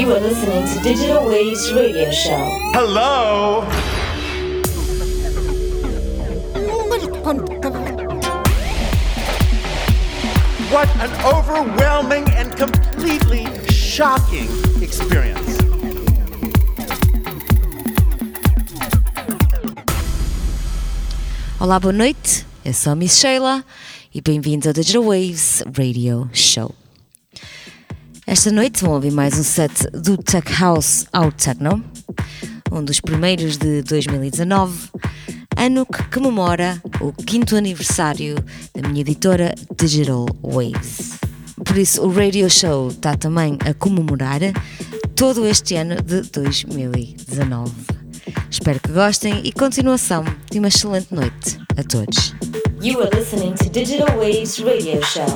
You are listening to Digital Waves Radio Show. Hello. What an overwhelming and completely shocking experience. Olá, boa noite. Eu sou a Miss Sheila e bem-vindos ao Digital Waves Radio Show. Esta noite vão ouvir mais um set do Tech House ao Techno, um dos primeiros de 2019, ano que comemora o quinto aniversário da minha editora Digital Waves. Por isso, o Radio Show está também a comemorar todo este ano de 2019. Espero que gostem e continuação de uma excelente noite a todos. You are listening to Digital Waves Radio Show.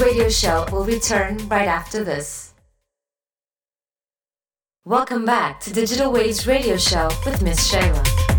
Radio show will return right after this. Welcome back to Digital Waves radio show with Miss Sheila.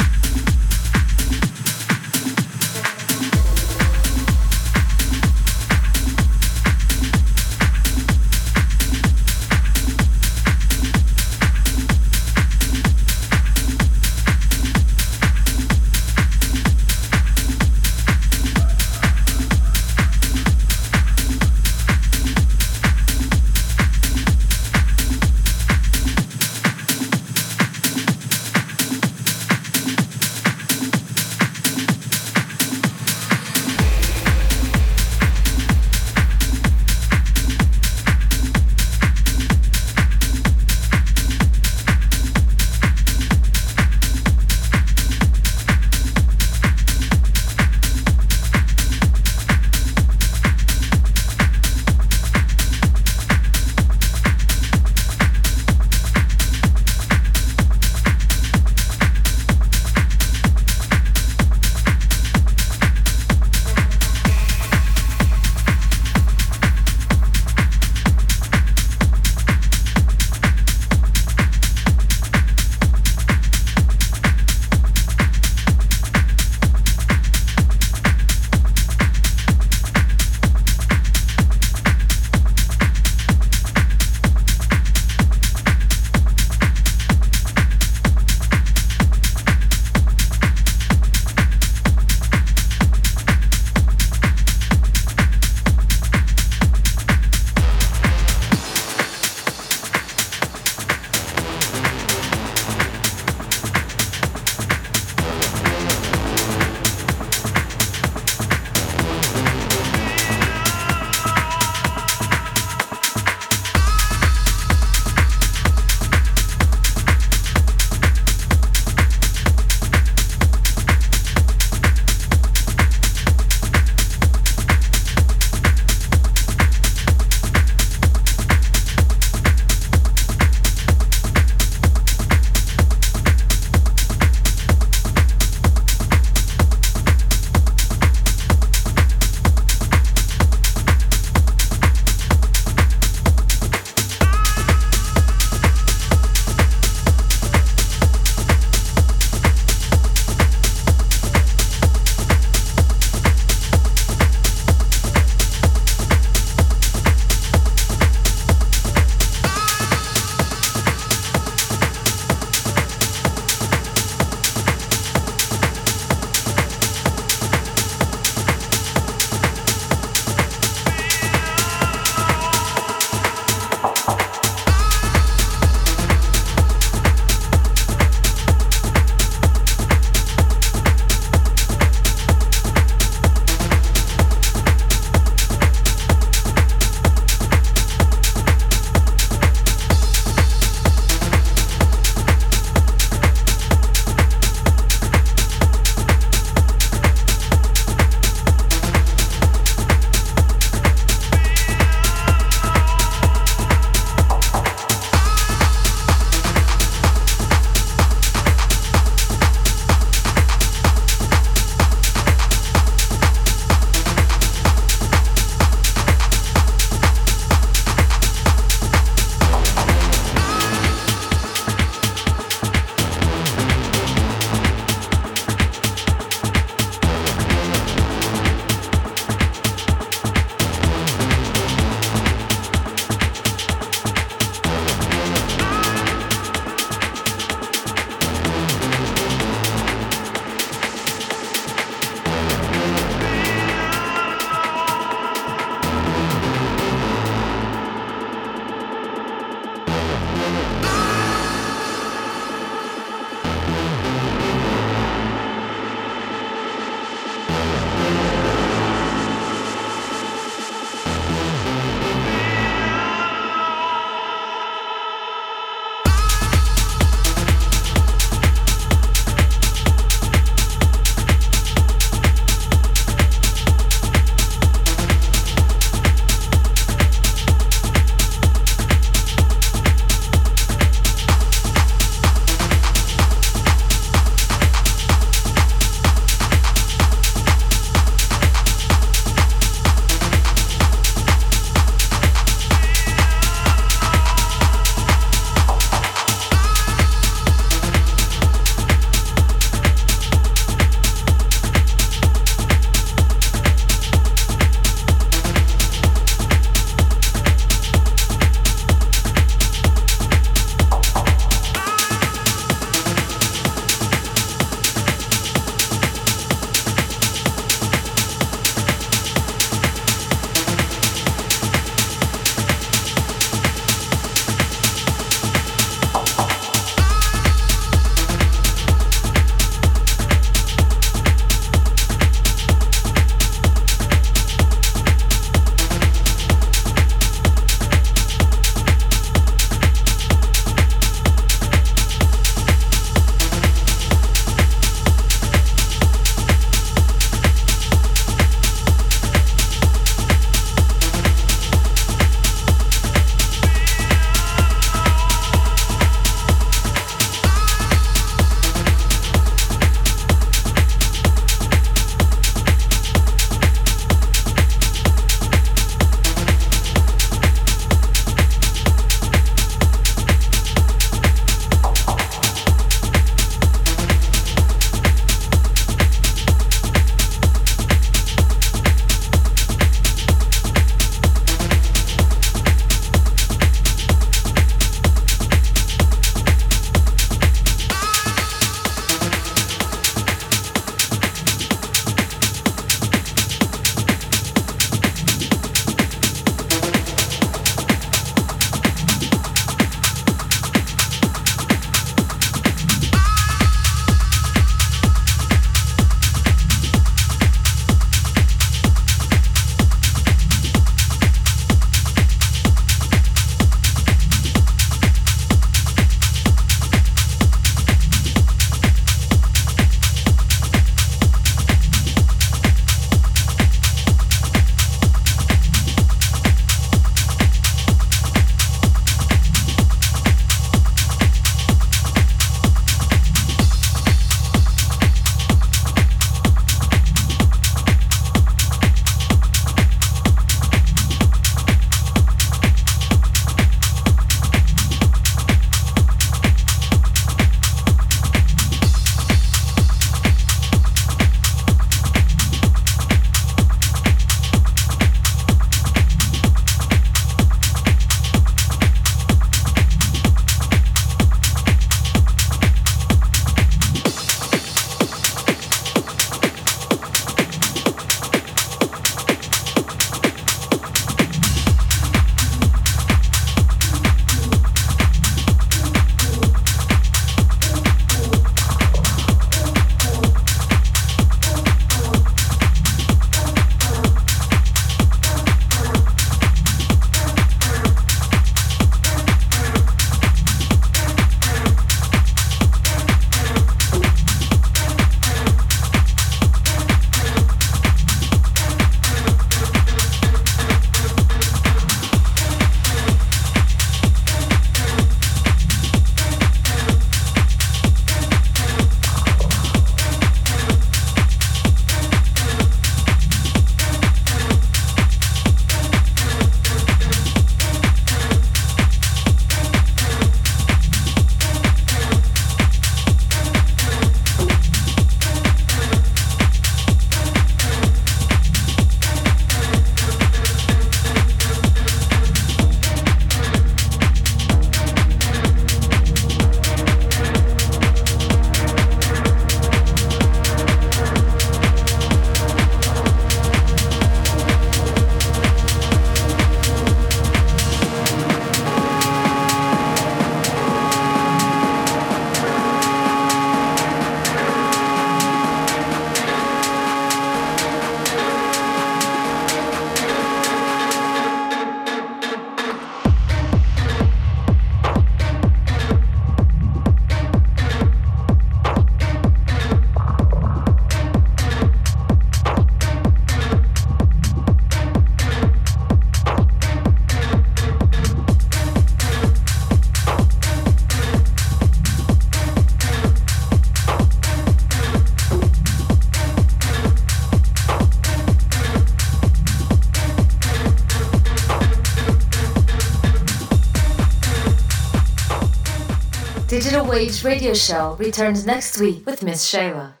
Waves Radio Show returns next week with Miss Sheila.